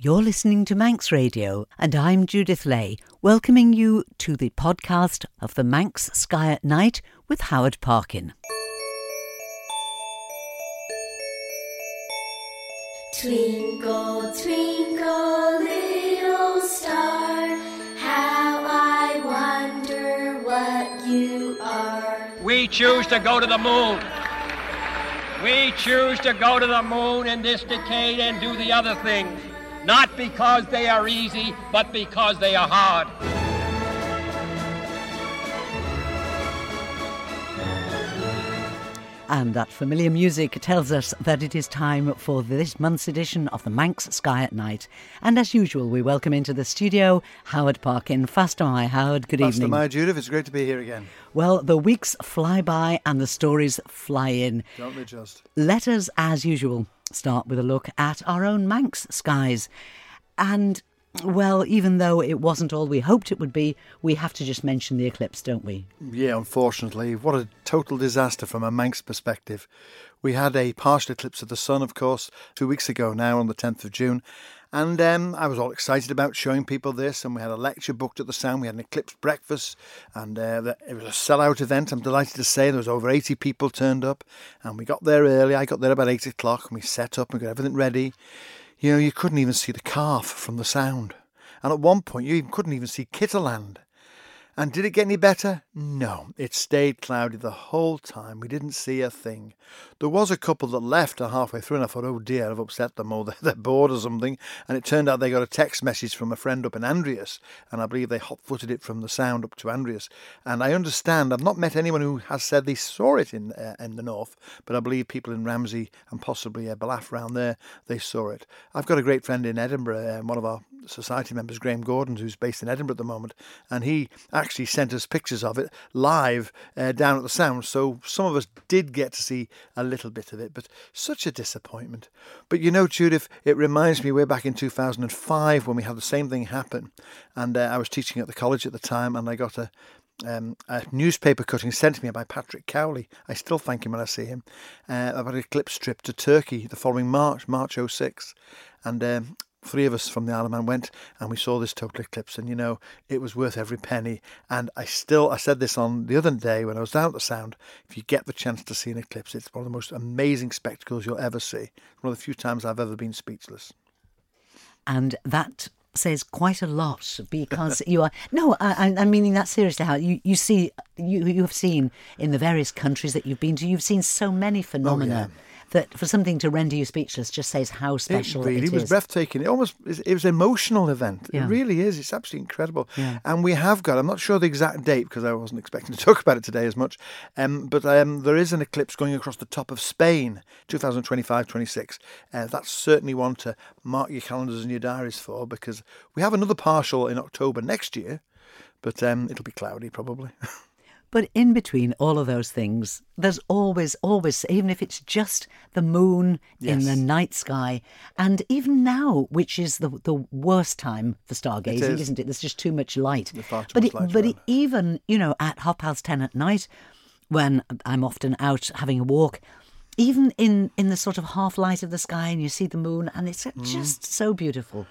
You're listening to Manx Radio, and I'm Judith Lay, welcoming you to the podcast of the Manx Sky at Night with Howard Parkin. Twinkle, twinkle, little star, how I wonder what you are. We choose to go to the moon. We choose to go to the moon in this decade and do the other things not because they are easy, but because they are hard. And that familiar music tells us that it is time for this month's edition of the Manx Sky at Night. And as usual, we welcome into the studio Howard Parkin. Faster my Howard, good Faster evening. my Judith, it's great to be here again. Well, the weeks fly by and the stories fly in. Don't they just? Let us, as usual, start with a look at our own Manx skies. And, well, even though it wasn't all we hoped it would be, we have to just mention the eclipse, don't we? Yeah, unfortunately. What a total disaster from a Manx perspective. We had a partial eclipse of the sun, of course, two weeks ago now on the 10th of June. And um, I was all excited about showing people this, and we had a lecture booked at the Sound. We had an eclipse breakfast, and uh, it was a sellout event. I'm delighted to say there was over 80 people turned up, and we got there early. I got there about 8 o'clock, and we set up and got everything ready. You know, you couldn't even see the calf from the Sound, and at one point you couldn't even see Kitterland. And did it get any better? No, it stayed cloudy the whole time. We didn't see a thing. There was a couple that left halfway through, and I thought, oh dear, I've upset them, or they're bored or something. And it turned out they got a text message from a friend up in Andreas, and I believe they hot footed it from the sound up to Andreas. And I understand, I've not met anyone who has said they saw it in uh, in the north, but I believe people in Ramsey and possibly uh, Ballaugh round there, they saw it. I've got a great friend in Edinburgh, uh, one of our society members, Graham Gordon, who's based in Edinburgh at the moment, and he actually sent us pictures of it live uh, down at the Sound. So some of us did get to see a little bit of it, but such a disappointment. But you know, Judith, it reminds me way back in 2005 when we had the same thing happen, and uh, I was teaching at the college at the time, and I got a um, a newspaper cutting sent to me by Patrick Cowley. I still thank him when I see him uh, about a eclipse trip to Turkey the following March, March 06. And um, three of us from the Isle of Man went and we saw this total eclipse. And you know it was worth every penny. And I still I said this on the other day when I was down at the sound if you get the chance to see an eclipse it's one of the most amazing spectacles you'll ever see. One of the few times I've ever been speechless. And that says quite a lot because you are no I, am meaning that seriously how you, you see you you have seen in the various countries that you've been to you've seen so many phenomena oh, yeah that for something to render you speechless just says how special it really it was is. breathtaking. It almost it was an emotional event. Yeah. It really is. It's absolutely incredible. Yeah. And we have got. I'm not sure the exact date because I wasn't expecting to talk about it today as much. Um, but um, there is an eclipse going across the top of Spain, 2025-26. Uh, that's certainly one to mark your calendars and your diaries for because we have another partial in October next year, but um, it'll be cloudy probably. But in between all of those things, there's always, always, even if it's just the moon yes. in the night sky, and even now, which is the the worst time for stargazing, is. isn't it? There's just too much light. Too but much it, light but it, even you know at half past ten at night, when I'm often out having a walk, even in in the sort of half light of the sky, and you see the moon, and it's mm. just so beautiful.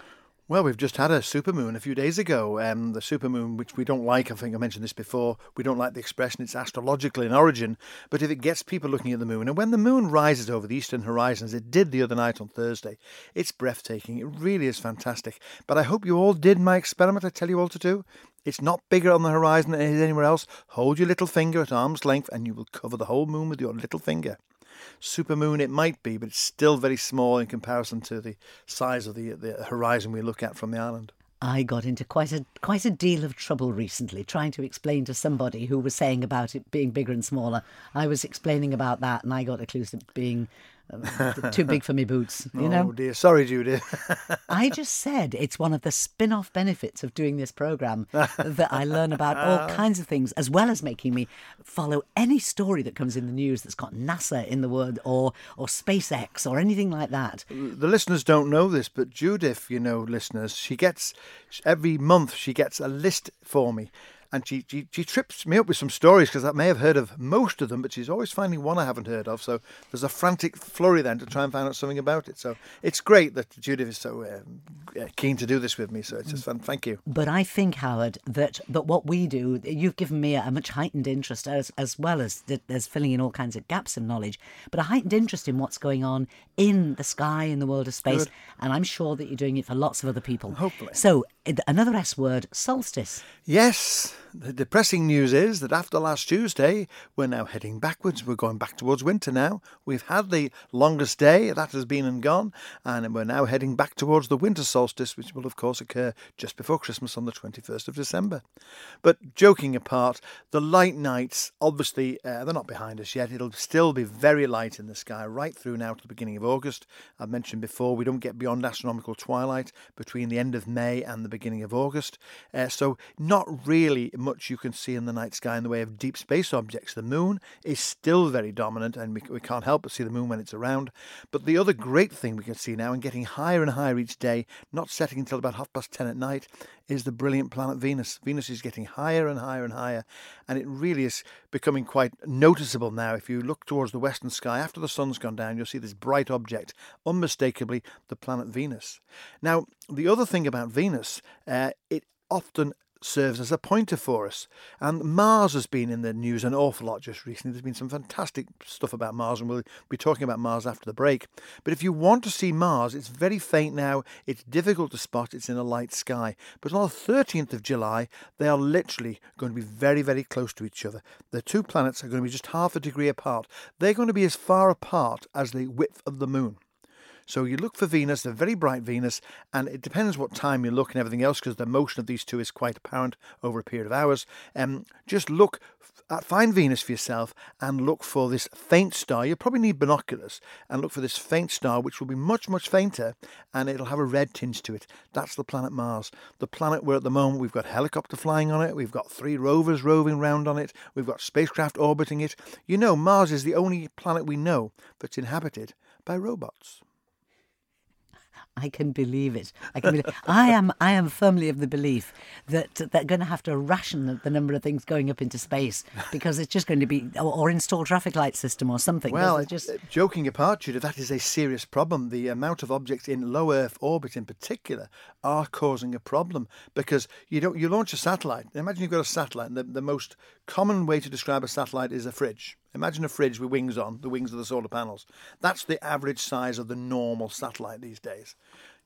Well, we've just had a supermoon a few days ago. Um, the supermoon, which we don't like, I think I mentioned this before, we don't like the expression, it's astrological in origin, but if it gets people looking at the moon, and when the moon rises over the eastern horizon, as it did the other night on Thursday, it's breathtaking. It really is fantastic. But I hope you all did my experiment I tell you all to do. It's not bigger on the horizon than it is anywhere else. Hold your little finger at arm's length, and you will cover the whole moon with your little finger supermoon it might be, but it's still very small in comparison to the size of the, the horizon we look at from the island. I got into quite a quite a deal of trouble recently trying to explain to somebody who was saying about it being bigger and smaller. I was explaining about that, and I got accused of being Um, too big for me boots. You know. oh know. dear, sorry, Judy. I just said it's one of the spin-off benefits of doing this program that I learn about all kinds of things, as well as making me follow any story that comes in the news that's got NASA in the word or or SpaceX or anything like that. The listeners don't know this, but Judith, you know, listeners, she gets every month she gets a list for me and she, she, she trips me up with some stories because I may have heard of most of them, but she's always finding one I haven't heard of. So there's a frantic flurry then to try and find out something about it. So it's great that Judith is so uh, keen to do this with me. So it's just fun. Thank you. But I think, Howard, that, that what we do, you've given me a much heightened interest as, as well as there's filling in all kinds of gaps in knowledge, but a heightened interest in what's going on in the sky, in the world of space. Good. And I'm sure that you're doing it for lots of other people. Hopefully. So another S word, solstice. Yes, the depressing news is that after last Tuesday, we're now heading backwards. We're going back towards winter now. We've had the longest day, that has been and gone, and we're now heading back towards the winter solstice, which will, of course, occur just before Christmas on the 21st of December. But joking apart, the light nights, obviously, uh, they're not behind us yet. It'll still be very light in the sky right through now to the beginning of August. I've mentioned before, we don't get beyond astronomical twilight between the end of May and the beginning of August. Uh, so, not really much you can see in the night sky in the way of deep space objects. The moon is still very dominant, and we, we can't help but see the moon when it's around. But the other great thing we can see now, and getting higher and higher each day, not setting until about half past ten at night, is the brilliant planet Venus. Venus is getting higher and higher and higher, and it really is becoming quite noticeable now. If you look towards the western sky after the sun's gone down, you'll see this bright object, unmistakably the planet Venus. Now, the other thing about Venus, uh, it often serves as a pointer for us. And Mars has been in the news an awful lot just recently. There's been some fantastic stuff about Mars, and we'll be talking about Mars after the break. But if you want to see Mars, it's very faint now. It's difficult to spot. It's in a light sky. But on the 13th of July, they are literally going to be very, very close to each other. The two planets are going to be just half a degree apart. They're going to be as far apart as the width of the moon. So you look for Venus, a very bright Venus, and it depends what time you look and everything else because the motion of these two is quite apparent over a period of hours. Um, just look at, find Venus for yourself and look for this faint star. You'll probably need binoculars and look for this faint star, which will be much, much fainter and it'll have a red tinge to it. That's the planet Mars. The planet where at the moment we've got helicopter flying on it, we've got three rovers roving around on it, we've got spacecraft orbiting it. You know, Mars is the only planet we know that's inhabited by robots. I can believe it. I can. Believe, I am. I am firmly of the belief that they're going to have to ration the number of things going up into space because it's just going to be, or, or install traffic light system or something. Well, just uh, joking apart, Judah, that is a serious problem. The amount of objects in low Earth orbit, in particular, are causing a problem because you don't. You launch a satellite. Imagine you've got a satellite, and the, the most common way to describe a satellite is a fridge. Imagine a fridge with wings on, the wings of the solar panels. That's the average size of the normal satellite these days.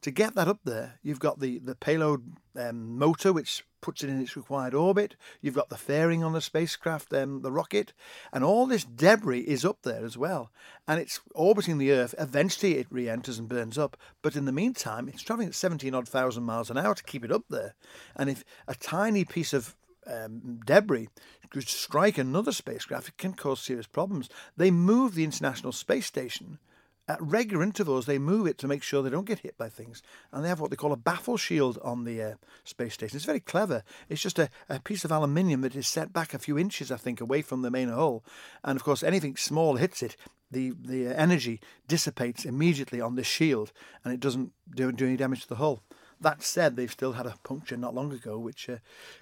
To get that up there, you've got the, the payload um, motor, which puts it in its required orbit. You've got the fairing on the spacecraft, um, the rocket, and all this debris is up there as well. And it's orbiting the Earth. Eventually, it re enters and burns up. But in the meantime, it's traveling at 17 odd thousand miles an hour to keep it up there. And if a tiny piece of um, debris could strike another spacecraft, it can cause serious problems. They move the International Space Station at regular intervals. They move it to make sure they don't get hit by things, and they have what they call a baffle shield on the uh, space station. It's very clever. It's just a, a piece of aluminium that is set back a few inches, I think, away from the main hull, and of course, anything small hits it. The, the energy dissipates immediately on this shield and it doesn't do, do any damage to the hull. That said, they've still had a puncture not long ago, which uh,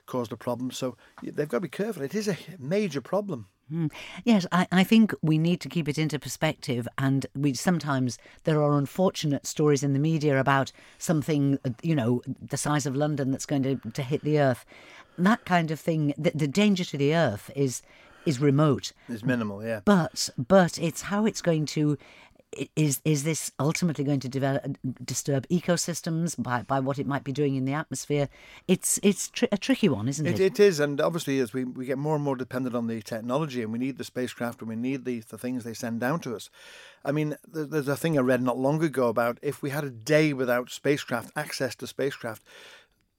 caused a problem. So they've got to be careful. It is a major problem. Mm. Yes, I, I think we need to keep it into perspective, and we sometimes there are unfortunate stories in the media about something, you know, the size of London that's going to, to hit the earth. That kind of thing. The, the danger to the earth is is remote. It's minimal, yeah. But but it's how it's going to is is this ultimately going to develop, disturb ecosystems by, by what it might be doing in the atmosphere? It's it's a tricky one, isn't it? it? It is, and obviously as we, we get more and more dependent on the technology, and we need the spacecraft, and we need the the things they send down to us. I mean, there's a thing I read not long ago about if we had a day without spacecraft access to spacecraft,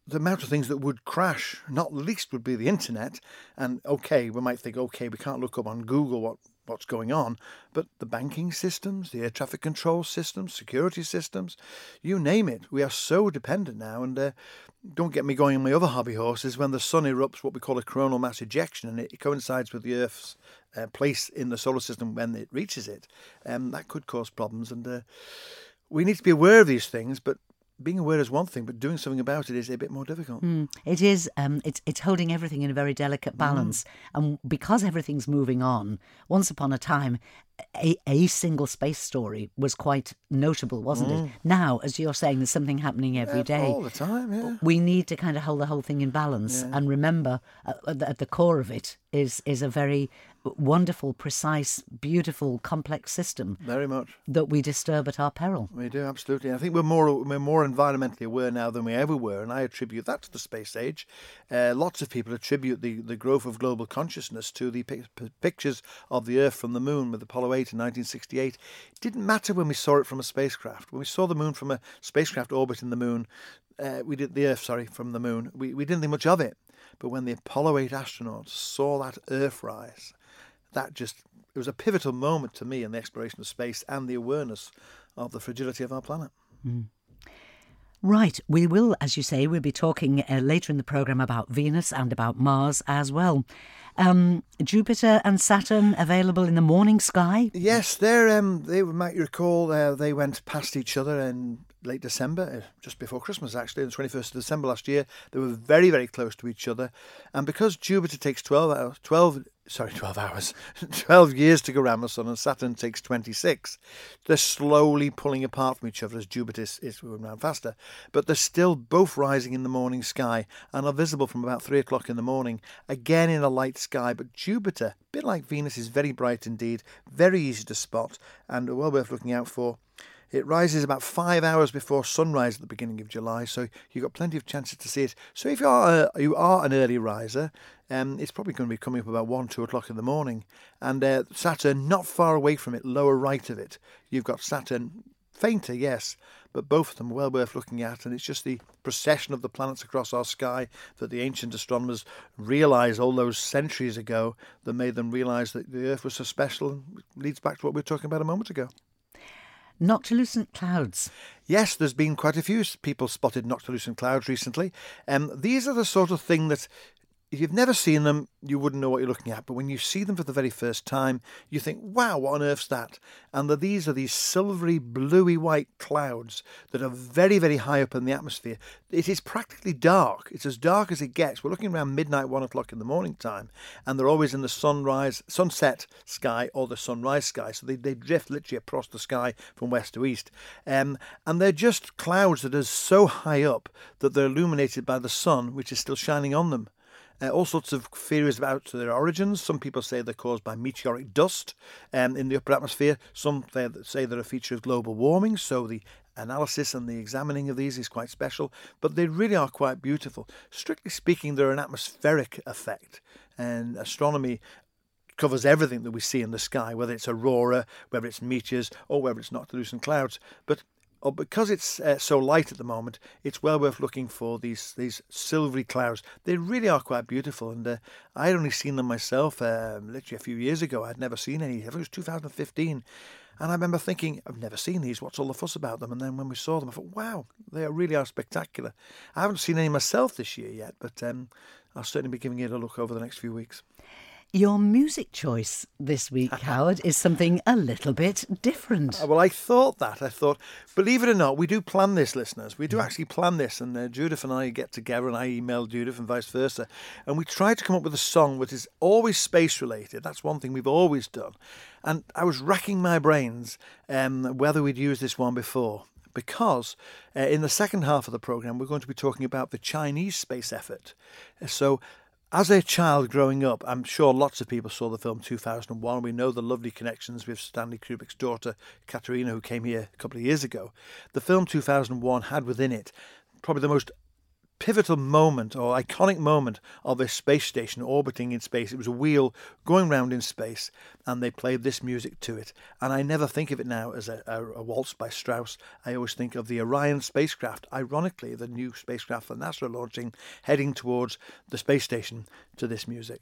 the amount of things that would crash, not least would be the internet. And okay, we might think, okay, we can't look up on Google what what's going on, but the banking systems, the air traffic control systems, security systems, you name it, we are so dependent now. And uh, don't get me going on my other hobby horses when the sun erupts what we call a coronal mass ejection, and it coincides with the Earth's uh, place in the solar system when it reaches it. Um, that could cause problems, and uh, we need to be aware of these things, but being aware is one thing, but doing something about it is a bit more difficult. It is. Um, it's it's holding everything in a very delicate balance, and because everything's moving on. Once upon a time, a, a single space story was quite notable, wasn't it? Now, as you're saying, there's something happening every day. All the time, yeah. We need to kind of hold the whole thing in balance and remember uh, at the- at the core of it is is a very wonderful, precise, beautiful, complex system Very much. that we disturb at our peril. We do absolutely. I think we're more we're more environmentally aware now than we ever were, and I attribute that to the space age. Uh, lots of people attribute the, the growth of global consciousness to the pic- pictures of the Earth from the Moon with Apollo 8 in 1968. It didn't matter when we saw it from a spacecraft. When we saw the Moon from a spacecraft orbiting the Moon, uh, we did the Earth, sorry, from the Moon. We we didn't think much of it. But when the Apollo 8 astronauts saw that Earth rise, that just it was a pivotal moment to me in the exploration of space and the awareness of the fragility of our planet. Right, we will, as you say, we'll be talking uh, later in the programme about Venus and about Mars as well. Um, Jupiter and Saturn available in the morning sky. Yes, they're um, they might recall uh, they went past each other in late December, uh, just before Christmas actually, the twenty first of December last year. They were very very close to each other, and because Jupiter takes twelve hours, twelve sorry twelve hours, twelve years to go around the Sun, and Saturn takes twenty six, they're slowly pulling apart from each other as Jupiter is, is going around faster, but they're still both rising in the morning sky and are visible from about three o'clock in the morning, again in a light sky. But Jupiter, a bit like Venus, is very bright indeed, very easy to spot, and well worth looking out for. It rises about five hours before sunrise at the beginning of July, so you've got plenty of chances to see it. So if you are a, you are an early riser, um, it's probably going to be coming up about one, two o'clock in the morning. And uh, Saturn, not far away from it, lower right of it, you've got Saturn, fainter, yes, but both of them well worth looking at. And it's just the procession of the planets across our sky that the ancient astronomers realised all those centuries ago that made them realise that the Earth was so special leads back to what we were talking about a moment ago. Noctilucent clouds. Yes, there's been quite a few people spotted noctilucent clouds recently. Um, these are the sort of thing that if you've never seen them, you wouldn't know what you're looking at. But when you see them for the very first time, you think, wow, what on earth's that? And that these are these silvery, bluey white clouds that are very, very high up in the atmosphere. It is practically dark. It's as dark as it gets. We're looking around midnight, one o'clock in the morning time, and they're always in the sunrise, sunset sky or the sunrise sky. So they, they drift literally across the sky from west to east. Um, and they're just clouds that are so high up that they're illuminated by the sun, which is still shining on them. Uh, all sorts of theories about their origins. Some people say they're caused by meteoric dust um, in the upper atmosphere. Some say they're a feature of global warming. So the analysis and the examining of these is quite special. But they really are quite beautiful. Strictly speaking, they're an atmospheric effect, and astronomy covers everything that we see in the sky, whether it's aurora, whether it's meteors, or whether it's noctilucent clouds. But oh, because it's uh, so light at the moment, it's well worth looking for these these silvery clouds. They really are quite beautiful, and uh, I had only seen them myself um, literally a few years ago. I'd never seen any. I think it was 2015. And I remember thinking, I've never seen these. What's all the fuss about them? And then when we saw them, I thought, wow, they really are spectacular. I haven't seen any myself this year yet, but um, I'll certainly be giving it a look over the next few weeks. Your music choice this week, Howard, is something a little bit different. Uh, Well, I thought that. I thought, believe it or not, we do plan this, listeners. We do actually plan this. And uh, Judith and I get together, and I email Judith and vice versa. And we try to come up with a song that is always space related. That's one thing we've always done. And I was racking my brains um, whether we'd used this one before. Because uh, in the second half of the programme, we're going to be talking about the Chinese space effort. Uh, So, as a child growing up, I'm sure lots of people saw the film 2001. We know the lovely connections with Stanley Kubrick's daughter, Katerina, who came here a couple of years ago. The film 2001 had within it probably the most pivotal moment or iconic moment of a space station orbiting in space. It was a wheel going round in space, and they played this music to it. And I never think of it now as a, a, a waltz by Strauss. I always think of the Orion spacecraft, ironically, the new spacecraft that NASA are launching, heading towards the space station to this music.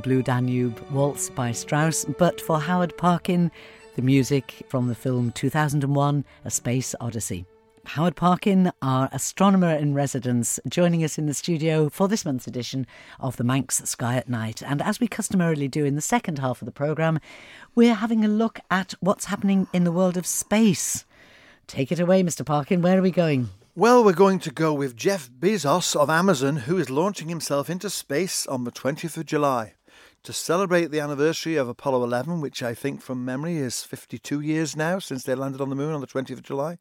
The Blue Danube Waltz by Strauss, but for Howard Parkin, the music from the film 2001 A Space Odyssey. Howard Parkin, our astronomer in residence, joining us in the studio for this month's edition of the Manx Sky at Night. And as we customarily do in the second half of the programme, we're having a look at what's happening in the world of space. Take it away, Mr. Parkin. Where are we going? Well, we're going to go with Jeff Bezos of Amazon, who is launching himself into space on the 20th of July to celebrate the anniversary of Apollo 11, which I think from memory is 52 years now since they landed on the moon on the 20th of July.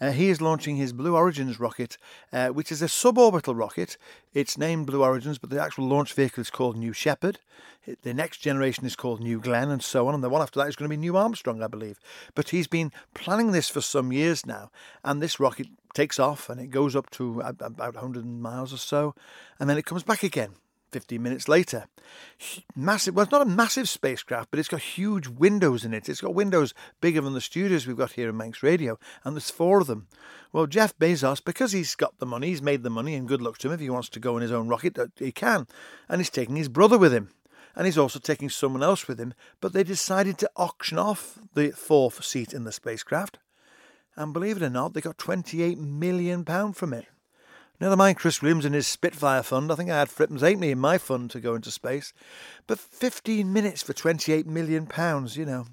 Uh, he is launching his Blue Origins rocket, uh, which is a suborbital rocket. It's named Blue Origins, but the actual launch vehicle is called New Shepard. The next generation is called New Glenn, and so on. And the one after that is going to be New Armstrong, I believe. But he's been planning this for some years now, and this rocket takes off and it goes up to about 100 miles or so, and then it comes back again 15 minutes later. Massive, well, it's not a massive spacecraft, but it's got huge windows in it. It's got windows bigger than the studios we've got here in Manx Radio, and there's four of them. Well, Jeff Bezos, because he's got the money, he's made the money, and good luck to him if he wants to go in his own rocket, he can. And he's taking his brother with him. And he's also taking someone else with him, but they decided to auction off the fourth seat in the spacecraft. And believe it or not, they got £28 million from it. Never mind Chris Williams and his Spitfire fund. I think I had Frippins Halfpenny in my fund to go into space. But 15 minutes for 28 million pounds, you know.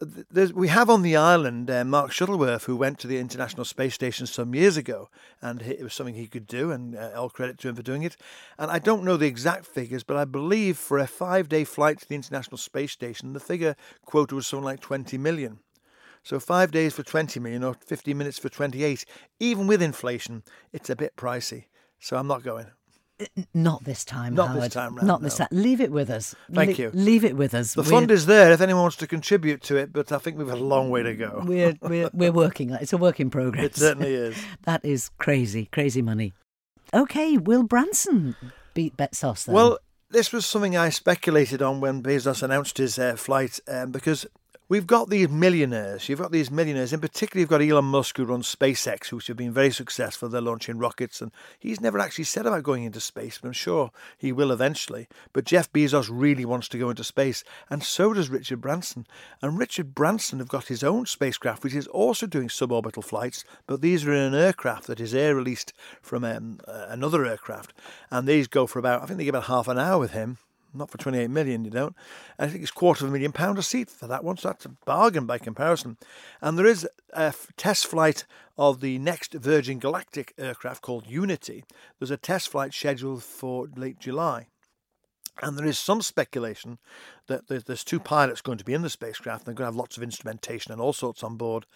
There's, we have on the island uh, Mark Shuttleworth, who went to the International Space Station some years ago, and it was something he could do, and uh, all credit to him for doing it. And I don't know the exact figures, but I believe for a five day flight to the International Space Station, the figure quoted was something like 20 million. So five days for 20 million or 50 minutes for 28. Even with inflation, it's a bit pricey. So I'm not going. Not this time. Not Howard. this time round, Not this no. time. Leave it with us. Thank Le- you. Leave it with us. The We're- fund is there if anyone wants to contribute to it, but I think we've had a long way to go. We're, we're, we're working. It's a work in progress. It certainly is. That is crazy, crazy money. Okay, will Branson beat Bezos then? Well, this was something I speculated on when Bezos announced his uh, flight um, because we've got these millionaires. You've got these millionaires. In particular, you've got Elon Musk who runs SpaceX, which have been very successful. They're launching rockets, and he's never actually said about going into space, but I'm sure he will eventually. But Jeff Bezos really wants to go into space, and so does Richard Branson. And Richard Branson have got his own spacecraft, which is also doing suborbital flights, but these are in an aircraft that is air released from um, another aircraft, and these go for about I think they give about half an hour with him not for 28 million, you don't. I think it's quarter of a million pound a seat for that one, so that's a bargain by comparison. And there is a test flight of the next Virgin Galactic aircraft called Unity. There's a test flight scheduled for late July. And there is some speculation that there's two pilots going to be in the spacecraft. And They're going to have lots of instrumentation and all sorts on board,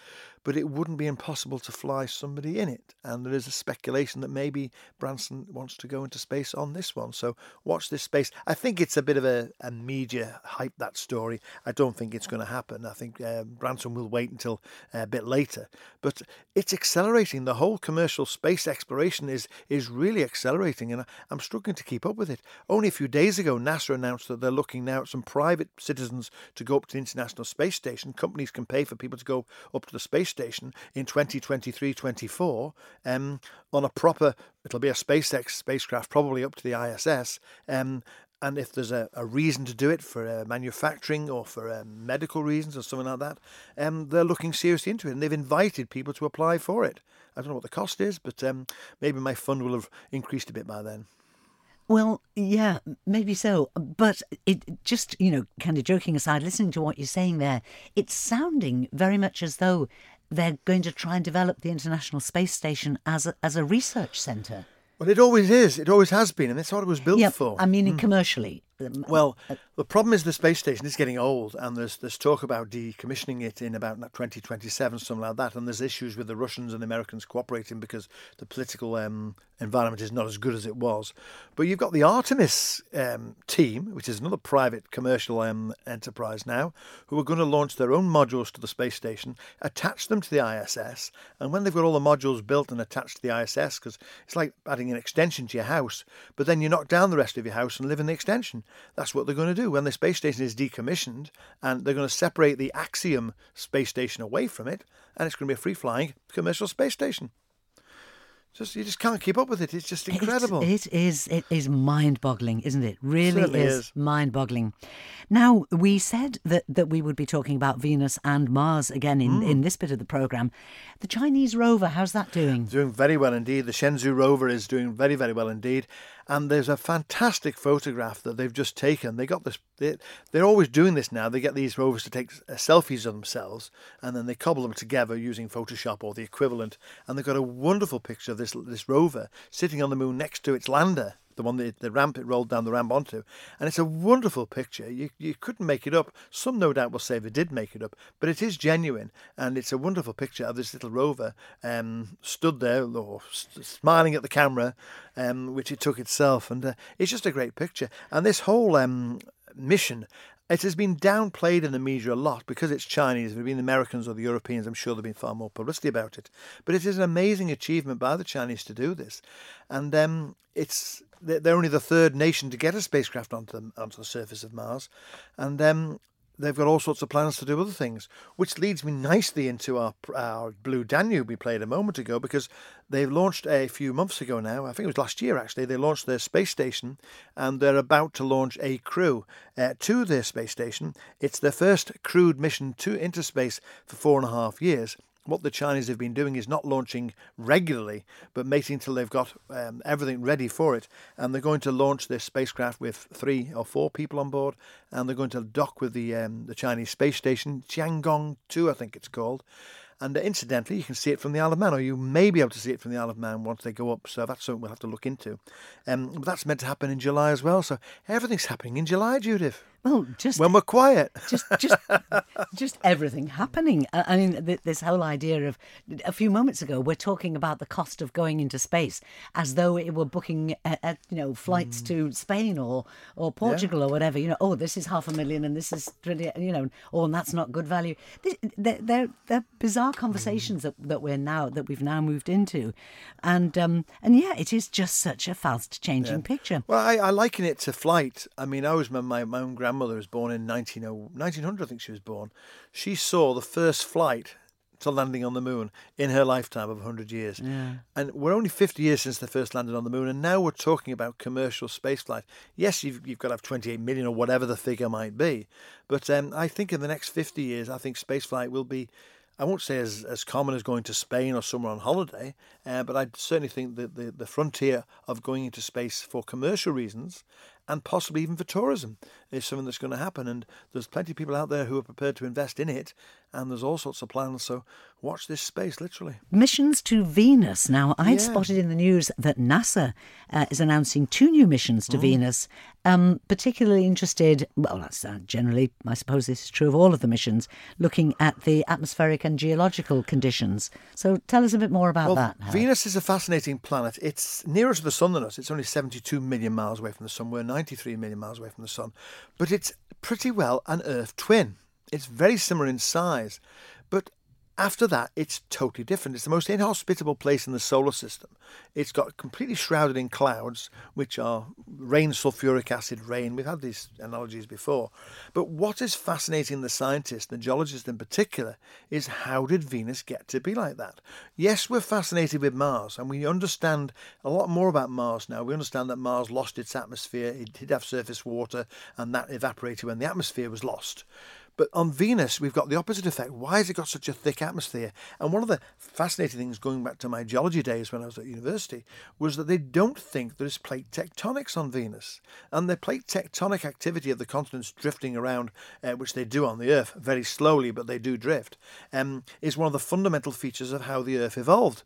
but it wouldn't be impossible to fly somebody in it. And there is a speculation that maybe Branson wants to go into space on this one. So watch this space. I think it's a bit of a, a media hype, that story. I don't think it's going to happen. I think uh, Branson will wait until uh, a bit later. But it's accelerating. The whole commercial space exploration is, is really accelerating, and I'm struggling to keep up with it. Only a few days ago, NASA announced that they're looking now at some private citizens to go up to the International Space Station. Companies can pay for people to go up to the space station in 2023 24 um, on a proper, it'll be a SpaceX spacecraft, probably up to the ISS. Um, and if there's a, a reason to do it for uh, manufacturing or for um, medical reasons or something like that, um, they're looking seriously into it and they've invited people to apply for it. I don't know what the cost is, but um, maybe my fund will have increased a bit by then. Well, yeah, maybe so. But it just, you know, kind of joking aside, listening to what you're saying there, it's sounding very much as though they're going to try and develop the International Space Station as a, as a research centre. Well, it always is. It always has been, and that's what it was built Yeah, for. I mean, hmm. commercially. Well, the problem is the space station is getting old, and there's there's talk about decommissioning it in about 2027, something like that. And there's issues with the Russians and the Americans cooperating because the political um, environment is not as good as it was. But you've got the Artemis um, team, which is another private commercial um, enterprise now, who are going to launch their own modules to the space station, attach them to the ISS, and when they've got all the modules built and attached to the ISS, because it's like adding an extension to your house, but then you knock down the rest of your house and live in the extension. That's what they're going to do when the space station is decommissioned, and they're going to separate the Axiom space station away from it, and it's going to be a free flying commercial space station. just you just can't keep up with it. It's just incredible. It, it is. It is mind-boggling, isn't it? Really Certainly is, is. mind-boggling. Now we said that that we would be talking about Venus and Mars again in, Mm. in this bit of the program. The Chinese rover, how's that doing? Doing very well indeed. The Shenzhou rover is doing very, very well indeed. And there's a fantastic photograph that they've just taken. They got this. They, they're always doing this now. They get these rovers to take uh, selfies of themselves, and then they cobble them together using Photoshop or the equivalent. And they've got a wonderful picture of this this rover sitting on the moon next to its lander, the one that the ramp it rolled down the ramp onto. And it's a wonderful picture. You you couldn't make it up. Some no doubt will say they did make it up, but it is genuine, and it's a wonderful picture of this little rover um, stood there or s- smiling at the camera, um, which it took itself, and uh, it's just a great picture. And this whole um, mission. It has been downplayed in the media a lot because it's Chinese. If it had been the Americans or the Europeans, I'm sure there'd been far more publicity about it. But it is an amazing achievement by the Chinese to do this, and um, it's they're only the third nation to get a spacecraft onto the, onto the surface of Mars, and um, they've got all sorts of plans to do other things, which leads me nicely into our our Blue Danube we played a moment ago because they've launched a few months ago now. I think it was last year actually. They launched their space station, and they're about to launch a crew uh, to their space station. It's their first crewed mission to into space for four and a half years what the Chinese have been doing is not launching regularly, but waiting until they've got um, everything ready for it. And they're going to launch this spacecraft with three or four people on board, and they're going to dock with the um, the Chinese space station Tiangong Two, I think it's called. And uh, incidentally, you can see it from the Isle of Man, or you may be able to see it from the Isle of Man once they go up. So that's something we'll have to look into. Um, that's meant to happen in July as well. So everything's happening in July, Judith. Well, just When we're quiet. just just just everything happening. I I mean, this whole idea of a few moments ago, we're talking about the cost of going into space as though it were booking, uh, uh, you know, flights to Spain or or Portugal or whatever. You know, oh, this is half a million and this is really, you know, oh, and that's not good value. They're they're, they're bizarre conversations that, that we're now that we've now moved into, and um and yeah, it is just such a fast changing picture. Well, I, I liken it to flight. I mean, I was my, my, my own grandmother was born in 19, 1900, I think she was born. She saw the first flight to landing on the moon in her lifetime of 100 years. Yeah. And we're only 50 years since they first landed on the moon, and now we're talking about commercial spaceflight. Yes, you've, you've got to have 28 million or whatever the figure might be, but um, I think in the next 50 years, I think spaceflight will be. I won't say as, as common as going to Spain or somewhere on holiday, uh, but I certainly think that the, the frontier of going into space for commercial reasons and possibly even for tourism is something that's going to happen. And there's plenty of people out there who are prepared to invest in it, and there's all sorts of plans. So watch this space, literally. Missions to Venus. Now, I'd Yeah. spotted in the news that NASA uh, is announcing two new missions Mm. to Venus. Um, particularly interested, well, that's uh, generally, I suppose this is true of all of the missions, looking at the atmospheric and geological conditions. So tell us a bit more about Well, that. Howard. Venus is a fascinating planet. It's nearer to the sun than us. It's only 72 million miles away from the sun. We're 93 million miles away from the sun. But it's pretty well an Earth twin. It's very similar in size. But after that, it's totally different. It's the most inhospitable place in the solar system. It's got completely shrouded in clouds, which are rain, sulfuric acid rain. We've had these analogies before. But what is fascinating the scientists, the geologists in particular, is how did Venus get to be like that? Yes, we're fascinated with Mars, and we understand a lot more about Mars now. We understand that Mars lost its atmosphere, it did have surface water, and that evaporated when the atmosphere was lost. But on Venus, we've got the opposite effect. Why has it got such a thick atmosphere? And one of the fascinating things going back to my geology days when I was at university was that they don't think there's plate tectonics on Venus. And the plate tectonic activity of the continents drifting around, uh, which they do on the Earth very slowly, but they do drift, um, is one of the fundamental features of how the Earth evolved.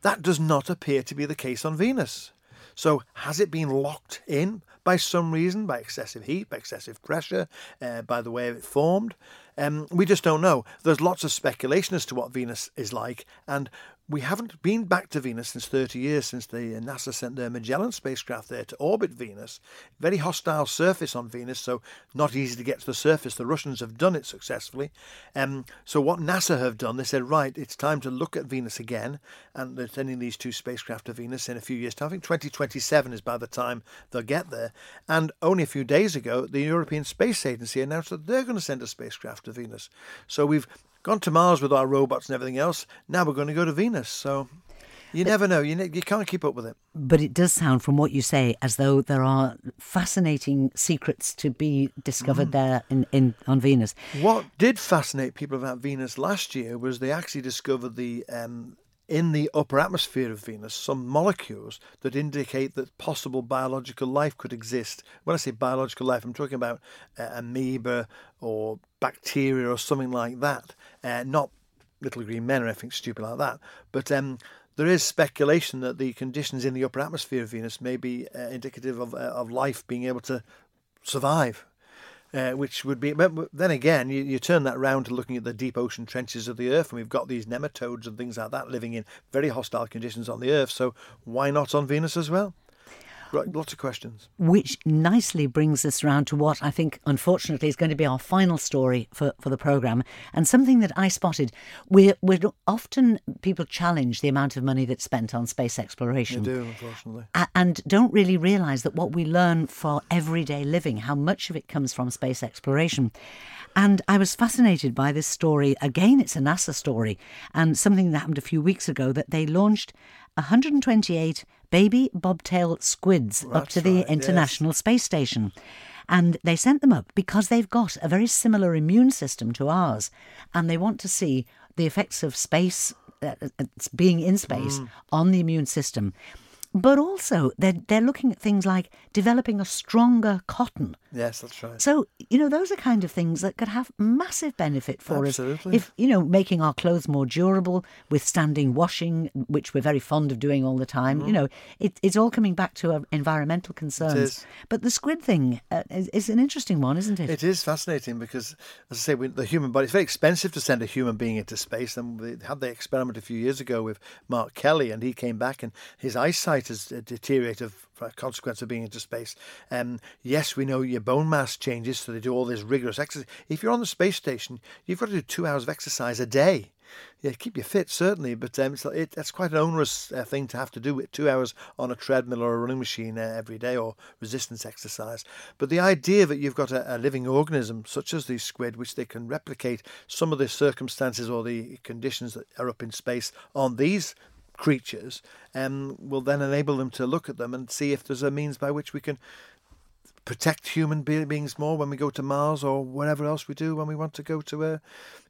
That does not appear to be the case on Venus. So, has it been locked in by some reason, by excessive heat, by excessive pressure, uh, by the way it formed? Um, we just don't know. There's lots of speculation as to what Venus is like, and we haven't been back to Venus since 30 years, since the NASA sent their Magellan spacecraft there to orbit Venus. Very hostile surface on Venus, so not easy to get to the surface. The Russians have done it successfully. Um, so what NASA have done, they said, right, it's time to look at Venus again, and they're sending these two spacecraft to Venus in a few years' time. I think 2027 is by the time they'll get there. And only a few days ago, the European Space Agency announced that they're going to send a spacecraft to Venus. So we've gone to Mars with our robots and everything else. Now we're going to go to Venus. So You never know. You, ne- you can't keep up with it. But it does sound, from what you say, as though there are fascinating secrets to be discovered Mm. there in, in on Venus. What did fascinate people about Venus last year was they actually discovered the um, in the upper atmosphere of Venus some molecules that indicate that possible biological life could exist. When I say biological life, I'm talking about uh, amoeba or bacteria or something like that, uh, not little green men or anything stupid like that. But um, there is speculation that the conditions in the upper atmosphere of Venus may be uh, indicative of, uh, of life being able to survive. Uh, which would be, but then again, you, you turn that round to looking at the deep ocean trenches of the Earth, and we've got these nematodes and things like that living in very hostile conditions on the Earth. So why not on Venus as well? Right, lots of questions. Which nicely brings us round to what I think, unfortunately, is going to be our final story for, for the programme, and something that I spotted. We're, we're often people challenge the amount of money that's spent on space exploration. do, unfortunately. a- and don't really realise that what we learn for everyday living, how much of it comes from space exploration. And I was fascinated by this story. Again, it's a NASA story, and something that happened a few weeks ago that they launched 128 baby bobtail squids up to the right, yes. International Space Station. And they sent them up because they've got a very similar immune system to ours, and they want to see the effects of space, uh, uh, being in space, Mm. on the immune system. But also, they're, they're looking at things like developing a stronger cotton. Yes, that's right. So, you know, those are kind of things that could have massive benefit for Absolutely. us. If, you know, making our clothes more durable, withstanding washing, which we're very fond of doing all the time. You know, it, it's all coming back to our environmental concerns. But the squid thing uh, is, is an interesting one, isn't it? It is fascinating because, as I say, we, the human body, it's very expensive to send a human being into space. And we had the experiment a few years ago with Mark Kelly, and he came back and his eyesight has uh, deteriorated for a consequence of being into space. Um, yes, we know your bone mass changes, so they do all this rigorous exercise. If you're on the space station, you've got to do two hours of exercise a day. Yeah, keep you fit certainly, but um, it's, it, that's quite an onerous uh, thing to have to do with two hours on a treadmill or a running machine uh, every day or resistance exercise. But the idea that you've got a, a living organism such as these squid, which they can replicate some of the circumstances or the conditions that are up in space on these creatures, um, will then enable them to look at them and see if there's a means by which we can protect human be- beings more when we go to Mars or whatever else we do when we want to go to uh,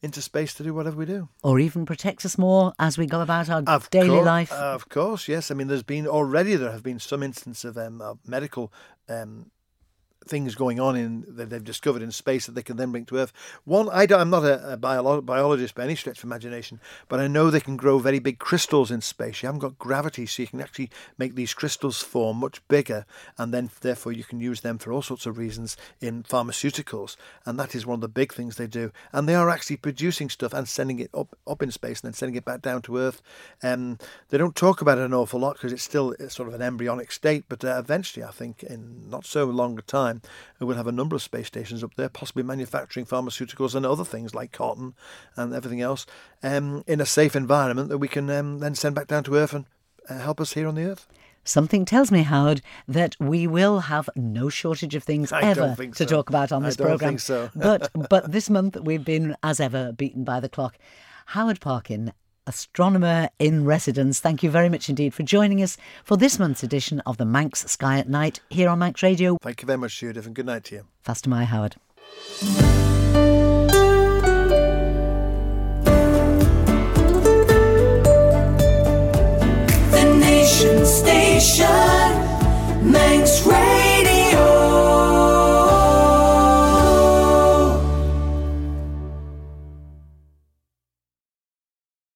into space to do whatever we do. or even protect us more as we go about our Of daily course, life. Of course, yes. I mean, there's been already there have been some instances of, um, of medical um, things going on in that they've discovered in space that they can then bring to Earth. One, I I'm not a, a biolo- biologist by any stretch of imagination, but I know they can grow very big crystals in space. You haven't got gravity, so you can actually make these crystals form much bigger, and then therefore you can use them for all sorts of reasons in pharmaceuticals. And that is one of the big things they do. And they are actually producing stuff and sending it up up in space and then sending it back down to Earth. Um, they don't talk about it an awful lot because it's still it's sort of an embryonic state, but uh, eventually, I think in not so long a time, we'll have a number of space stations up there, possibly manufacturing pharmaceuticals and other things like cotton and everything else um, in a safe environment that we can um, then send back down to Earth and uh, help us here on the Earth. Something tells me, Howard, that we will have no shortage of things I ever to so. talk about on I this don't program. think so. but but this month we've been, as ever, beaten by the clock. Howard Parkin, astronomer in residence. Thank you very much indeed for joining us for this month's edition of the Manx Sky at Night here on Manx Radio. Thank you very much, Judith, and good night to you. Faster my Howard. The Nation Station, Manx Radio.